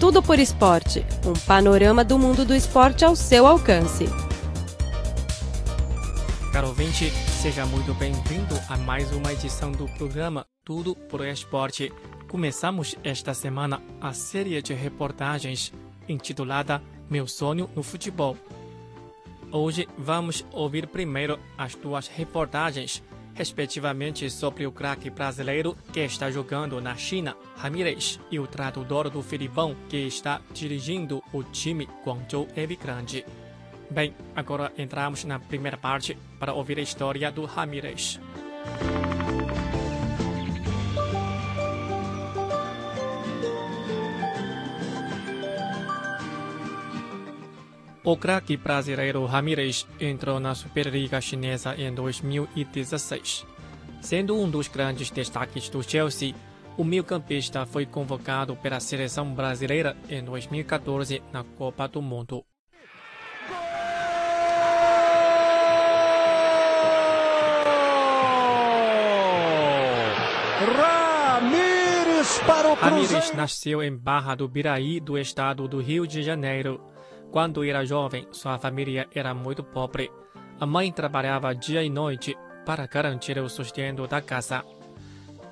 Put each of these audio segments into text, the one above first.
Tudo por Esporte um panorama do mundo do esporte ao seu alcance. Caro ouvinte, seja muito bem-vindo a mais uma edição do programa Tudo por Esporte. Começamos esta semana a série de reportagens intitulada Meu Sonho no Futebol. Hoje vamos ouvir primeiro as duas reportagens respectivamente sobre o craque brasileiro que está jogando na China, Ramírez, e o tradutor do Filipão, que está dirigindo o time Guangzhou Evergrande. Bem, agora entramos na primeira parte para ouvir a história do Ramírez. O craque brasileiro Ramírez entrou na Superliga Chinesa em 2016. Sendo um dos grandes destaques do Chelsea, o meio-campista foi convocado pela seleção brasileira em 2014 na Copa do Mundo. Ramírez para o Ramírez nasceu em Barra do Biraí, do estado do Rio de Janeiro. Quando era jovem, sua família era muito pobre. A mãe trabalhava dia e noite para garantir o sustento da casa.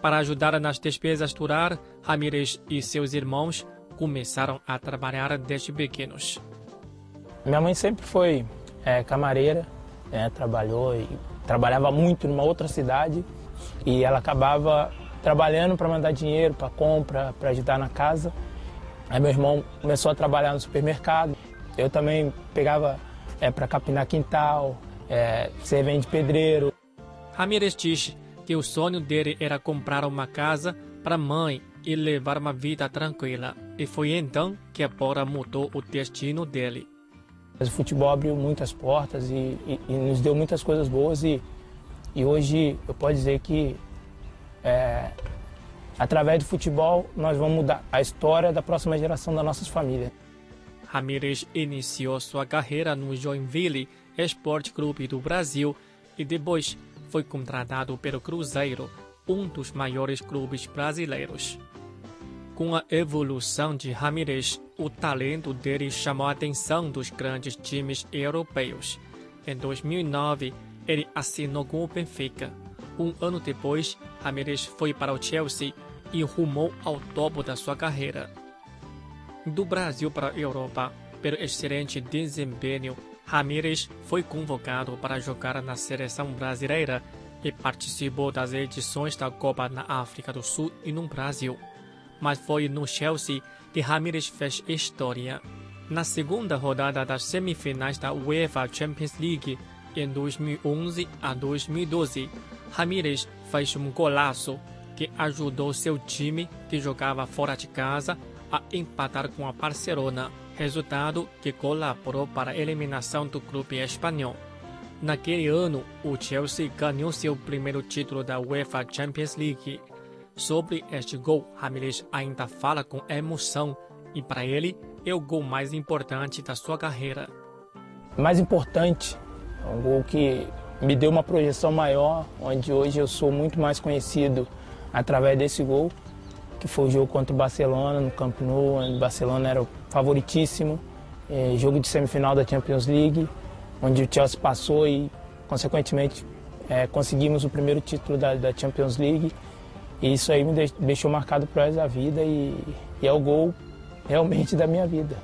Para ajudar nas despesas lar, Ramírez e seus irmãos começaram a trabalhar desde pequenos. Minha mãe sempre foi é, camareira, é, trabalhou e trabalhava muito numa outra cidade e ela acabava trabalhando para mandar dinheiro para compra, para ajudar na casa. Aí meu irmão começou a trabalhar no supermercado. Eu também pegava é, para capinar quintal, é, servente de pedreiro. Ramírez diz que o sonho dele era comprar uma casa para a mãe e levar uma vida tranquila. E foi então que a Bora mudou o destino dele. O futebol abriu muitas portas e, e, e, nos deu muitas coisas boas e, e hoje eu posso dizer que é, através do futebol nós vamos mudar a história da próxima geração das nossas famílias. Ramírez iniciou sua carreira no Joinville Esporte Clube do Brasil e depois foi contratado pelo Cruzeiro, um dos maiores clubes brasileiros. Com a evolução de Ramírez, o talento dele chamou a atenção dos grandes times europeus. Em 2009, ele assinou com o Benfica. Um ano depois, Ramírez foi para o Chelsea e rumou ao topo da sua carreira. Do Brasil para a Europa, pelo excelente desempenho, Ramírez foi convocado para jogar na seleção brasileira e participou das edições da Copa na África do Sul e no Brasil. Mas foi no Chelsea que Ramírez fez história. Na segunda rodada das semifinais da UEFA Champions League, em 2011 a 2012, Ramírez fez um golaço que ajudou seu time, que jogava fora de casa, a empatar com a Barcelona, resultado que colaborou para a eliminação do clube espanhol. Naquele ano, o Chelsea ganhou seu primeiro título da UEFA Champions League. Sobre este gol, Ramírez ainda fala com emoção e para ele é o gol mais importante da sua carreira. Mais importante, é um gol que me deu uma projeção maior, onde hoje eu sou muito mais conhecido através desse gol que foi o jogo contra o Barcelona no Camp Nou, onde o Barcelona era o favoritíssimo, é, jogo de semifinal da Champions League, onde o Chelsea passou e, consequentemente, é, conseguimos o primeiro título da, da, Champions League. E isso aí me deixou marcado para resto da vida e, e é o gol realmente da minha vida.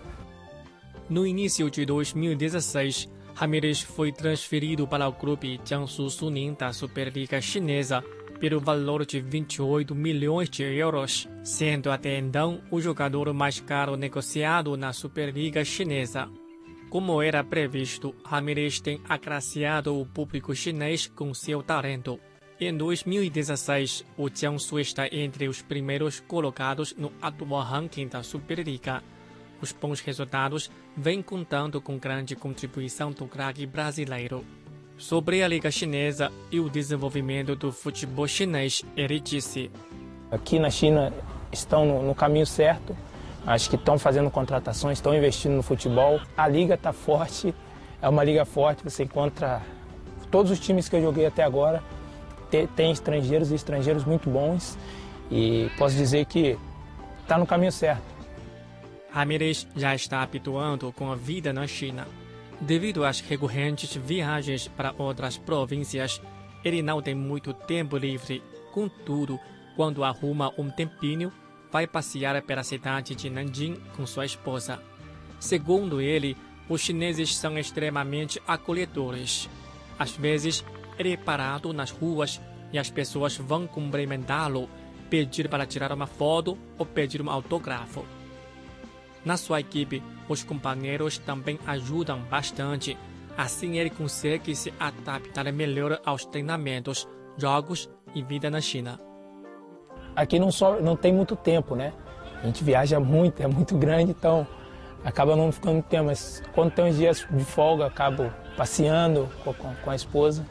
No início de 2016, Ramírez foi transferido para o clube Jiangsu Suning da Superliga Chinesa pelo valor de 28 milhões de euros, sendo até então o jogador mais caro negociado na Superliga Chinesa. Como era previsto, Ramírez tem agraciado o público chinês com seu talento. Em 2016, o Jiangsu está entre os primeiros colocados no atual ranking da Superliga. Os bons resultados vêm contando com grande contribuição do craque brasileiro. Sobre a Liga Chinesa e o desenvolvimento do futebol chinês, ele disse: Aqui na China estão no, no caminho certo, acho que estão fazendo contratações, estão investindo no futebol. A liga está forte, é uma liga forte, você encontra todos os times que eu joguei até agora, tem, tem estrangeiros e estrangeiros muito bons e posso dizer que está no caminho certo. Ramirez já está habituando com a vida na China. Devido às recorrentes viagens para outras províncias, ele não tem muito tempo livre. Contudo, quando arruma um tempinho, vai passear pela cidade de Nanjing com sua esposa. Segundo ele, os chineses são extremamente acolhedores. Às vezes, ele é parado nas ruas e as pessoas vão cumprimentá-lo, pedir para tirar uma foto ou pedir um autógrafo. Na sua equipe, os companheiros também ajudam bastante. Assim, ele consegue se adaptar melhor aos treinamentos, jogos e vida na China. Aqui não, só, não tem muito tempo, né? A gente viaja muito, é muito grande, então acaba não ficando muito tempo. Mas quando tem uns dias de folga, acabo passeando com, a esposa.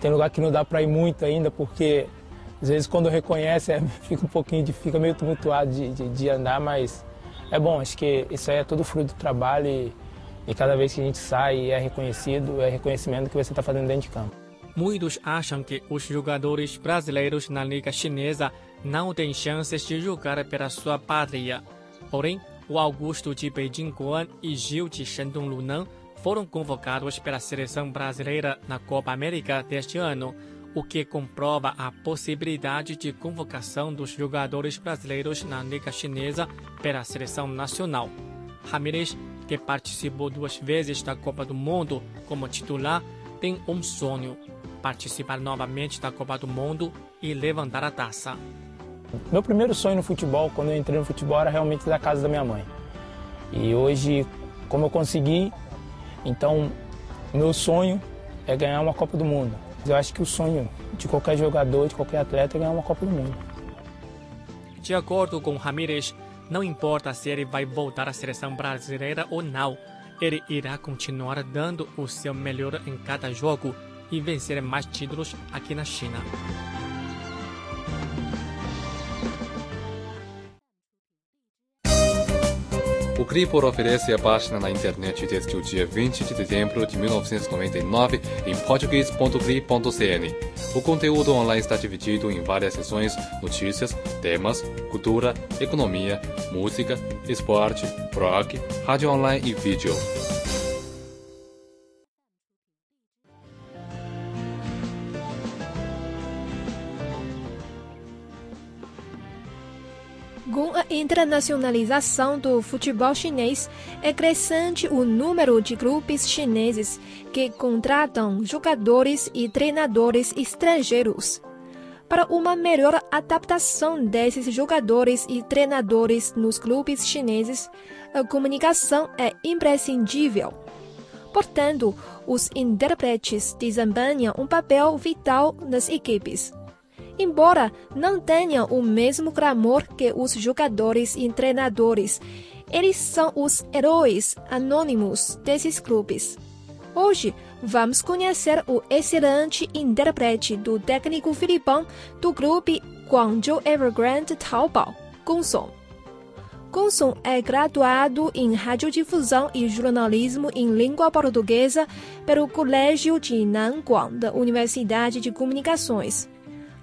Tem lugar que não dá para ir muito ainda, porque às vezes quando reconhece é, fica um pouquinho, fica meio tumultuado de, de, de, andar, mas é bom, acho que isso aí é tudo fruto do trabalho e, e cada vez que a gente sai é reconhecido, é reconhecimento que você está fazendo dentro de campo. Muitos acham que os jogadores brasileiros na Liga Chinesa não têm chances de jogar pela sua pátria. Porém, o Augusto de Beijing Guan e Gil de Shandong Lunan foram convocados pela seleção brasileira na Copa América deste ano, o que comprova a possibilidade de convocação dos jogadores brasileiros na Liga Chinesa pela seleção nacional. Ramirez, que participou duas vezes da Copa do Mundo como titular, tem um sonho: participar novamente da Copa do Mundo e levantar a taça. Meu primeiro sonho no futebol, quando eu entrei no futebol, era realmente da casa da minha mãe. E hoje, como eu consegui, então, meu sonho é ganhar uma Copa do Mundo. Eu acho que o sonho de qualquer jogador, de qualquer atleta é ganhar uma Copa do Mundo. De acordo com Ramírez, não importa se ele vai voltar à seleção brasileira ou não, ele irá continuar dando o seu melhor em cada jogo e vencer mais títulos aqui na China. Cripor oferece a página na internet desde o dia 20 de dezembro de 1999 em português.cri.cn. O conteúdo online está dividido em várias seções: notícias, temas, cultura, economia, música, esporte, rock, rádio online e vídeo. Internacionalização do futebol chinês, é crescente o número de grupos chineses que contratam jogadores e treinadores estrangeiros. Para uma melhor adaptação desses jogadores e treinadores nos clubes chineses, a comunicação é imprescindível. Portanto, os intérpretes desempenham um papel vital nas equipes embora não tenham o mesmo clamor que os jogadores e treinadores. Eles são os heróis anônimos desses clubes. Hoje, vamos conhecer o excelente intérprete do técnico filipão do grupo Guangzhou Evergrande Taobao, Gongson. Gongson é graduado em radiodifusão e jornalismo em língua portuguesa pelo Colégio de Nanguang da Universidade de Comunicações.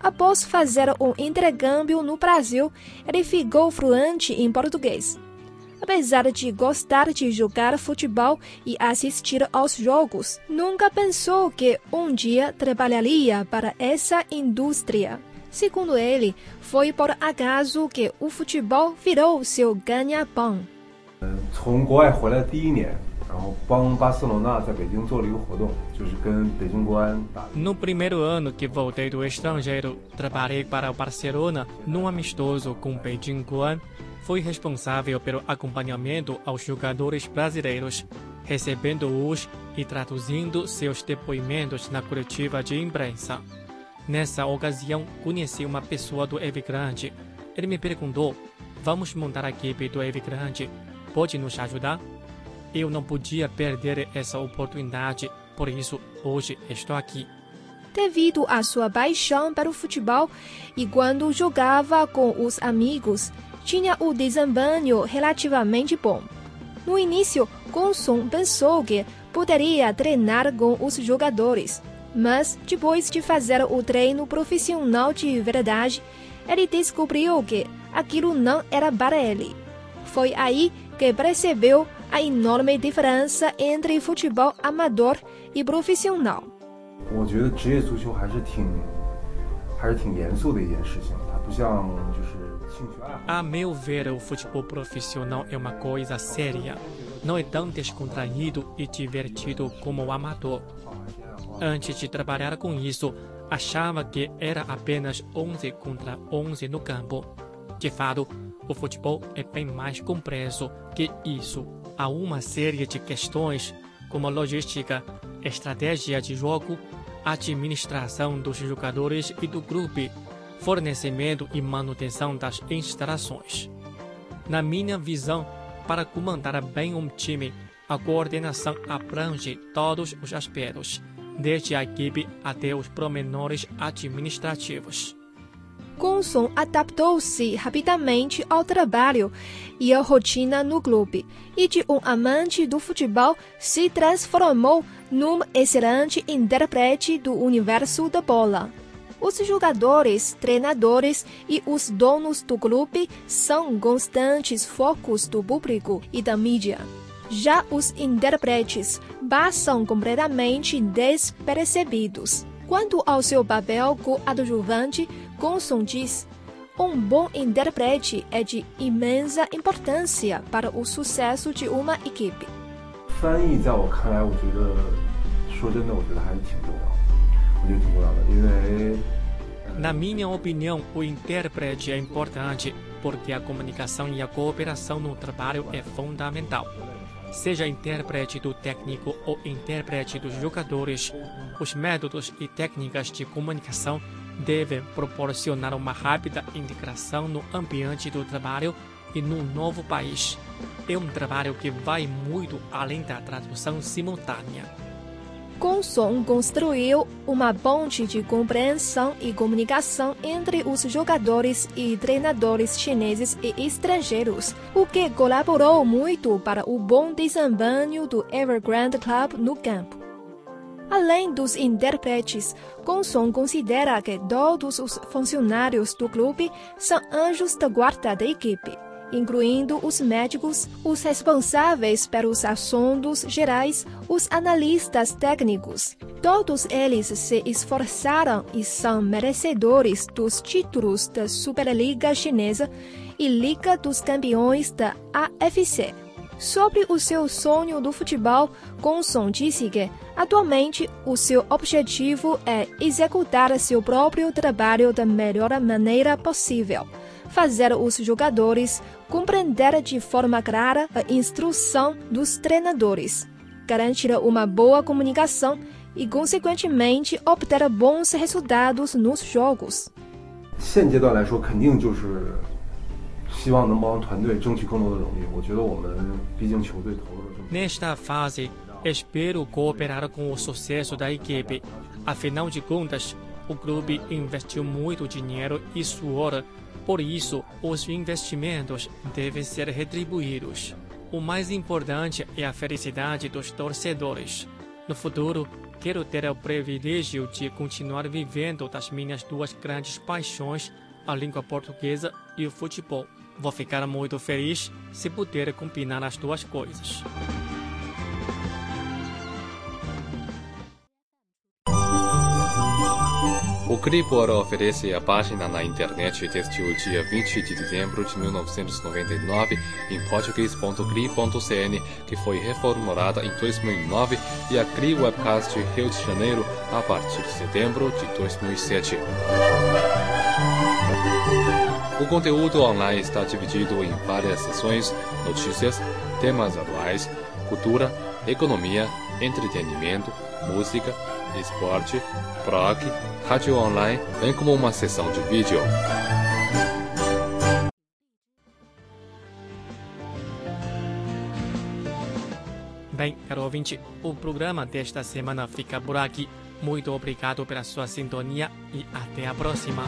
Após fazer um intercâmbio no Brasil, ele ficou fluente em português. Apesar de gostar de jogar futebol e assistir aos jogos, nunca pensou que um dia trabalharia para essa indústria. Segundo ele, foi por acaso que o futebol virou seu ganha-pão. 从国外回来第一年， no primeiro ano que voltei do estrangeiro, trabalhei para o Barcelona num amistoso com Beijing Guan. Fui responsável pelo acompanhamento aos jogadores brasileiros, recebendo-os e traduzindo seus depoimentos na coletiva de imprensa. Nessa ocasião, conheci uma pessoa do Evergrande. Ele me perguntou: Vamos montar a equipe do Evergrande? Pode nos ajudar? Eu não podia perder essa oportunidade, por isso hoje estou aqui. Devido à sua paixão pelo futebol e quando jogava com os amigos, tinha o desempenho relativamente bom. No início, Gongsun pensou que poderia treinar com os jogadores, mas depois de fazer o treino profissional de verdade, ele descobriu que aquilo não era para ele. Foi aí que percebeu a enorme diferença entre futebol amador e profissional. A meu ver, o futebol profissional é uma coisa séria. Não é tão descontraído e divertido como o amador. Antes de trabalhar com isso, achava que era apenas 11 contra 11 no campo. De fato, o futebol é bem mais complexo que isso. Há uma série de questões, como logística, estratégia de jogo, administração dos jogadores e do grupo, fornecimento e manutenção das instalações. Na minha visão, para comandar bem um time, a coordenação abrange todos os aspectos, desde a equipe até os promenores administrativos. Gonson adaptou-se rapidamente ao trabalho e à rotina no clube, e de um amante do futebol se transformou num excelente intérprete do universo da bola. Os jogadores, treinadores e os donos do clube são constantes focos do público e da mídia. Já os intérpretes passam completamente despercebidos. Quanto ao seu papel coadjuvante, Gonson diz: um bom intérprete é de imensa importância para o sucesso de uma equipe. Na minha opinião, o intérprete é importante porque a comunicação e a cooperação no trabalho é fundamental. Seja intérprete do técnico ou intérprete dos jogadores, os métodos e técnicas de comunicação devem proporcionar uma rápida integração no ambiente do trabalho e no novo país. É um trabalho que vai muito além da tradução simultânea. Gonson construiu uma ponte de compreensão e comunicação entre os jogadores e treinadores chineses e estrangeiros, o que colaborou muito para o bom desempenho do Evergrande Club no campo. Além dos intérpretes, Gonson considera que todos os funcionários do clube são anjos da guarda da equipe incluindo os médicos, os responsáveis pelos assuntos gerais, os analistas técnicos. Todos eles se esforçaram e são merecedores dos títulos da Superliga Chinesa e Liga dos Campeões da AFC. Sobre o seu sonho do futebol, Gonson disse que, atualmente, o seu objetivo é executar seu próprio trabalho da melhor maneira possível fazer os jogadores compreender de forma clara a instrução dos treinadores, garantir uma boa comunicação e, consequentemente, obter bons resultados nos jogos. 现阶段来说，肯定就是希望能帮团队争取更多的荣誉。我觉得我们毕竟球队投入了这么。 Nesta fase, espero cooperar com o sucesso da equipe. Afinal de contas, o clube investiu muito dinheiro e suor por isso, os investimentos devem ser retribuídos. O mais importante é a felicidade dos torcedores. No futuro, quero ter o privilégio de continuar vivendo das minhas duas grandes paixões, a língua portuguesa e o futebol. Vou ficar muito feliz se puder combinar as duas coisas. O Cripor oferece a página na internet desde o dia 20 de dezembro de 1999 em português.cri.cn, que foi reformulada em 2009, e a Cri Webcast Rio de Janeiro a partir de setembro de 2007. O conteúdo online está dividido em várias seções, notícias, temas atuais, cultura, economia, entretenimento, música, esporte, blog, rádio online, bem como uma sessão de vídeo. Bem, caro ouvinte, o programa desta semana fica por aqui. Muito obrigado pela sua sintonia e até a próxima.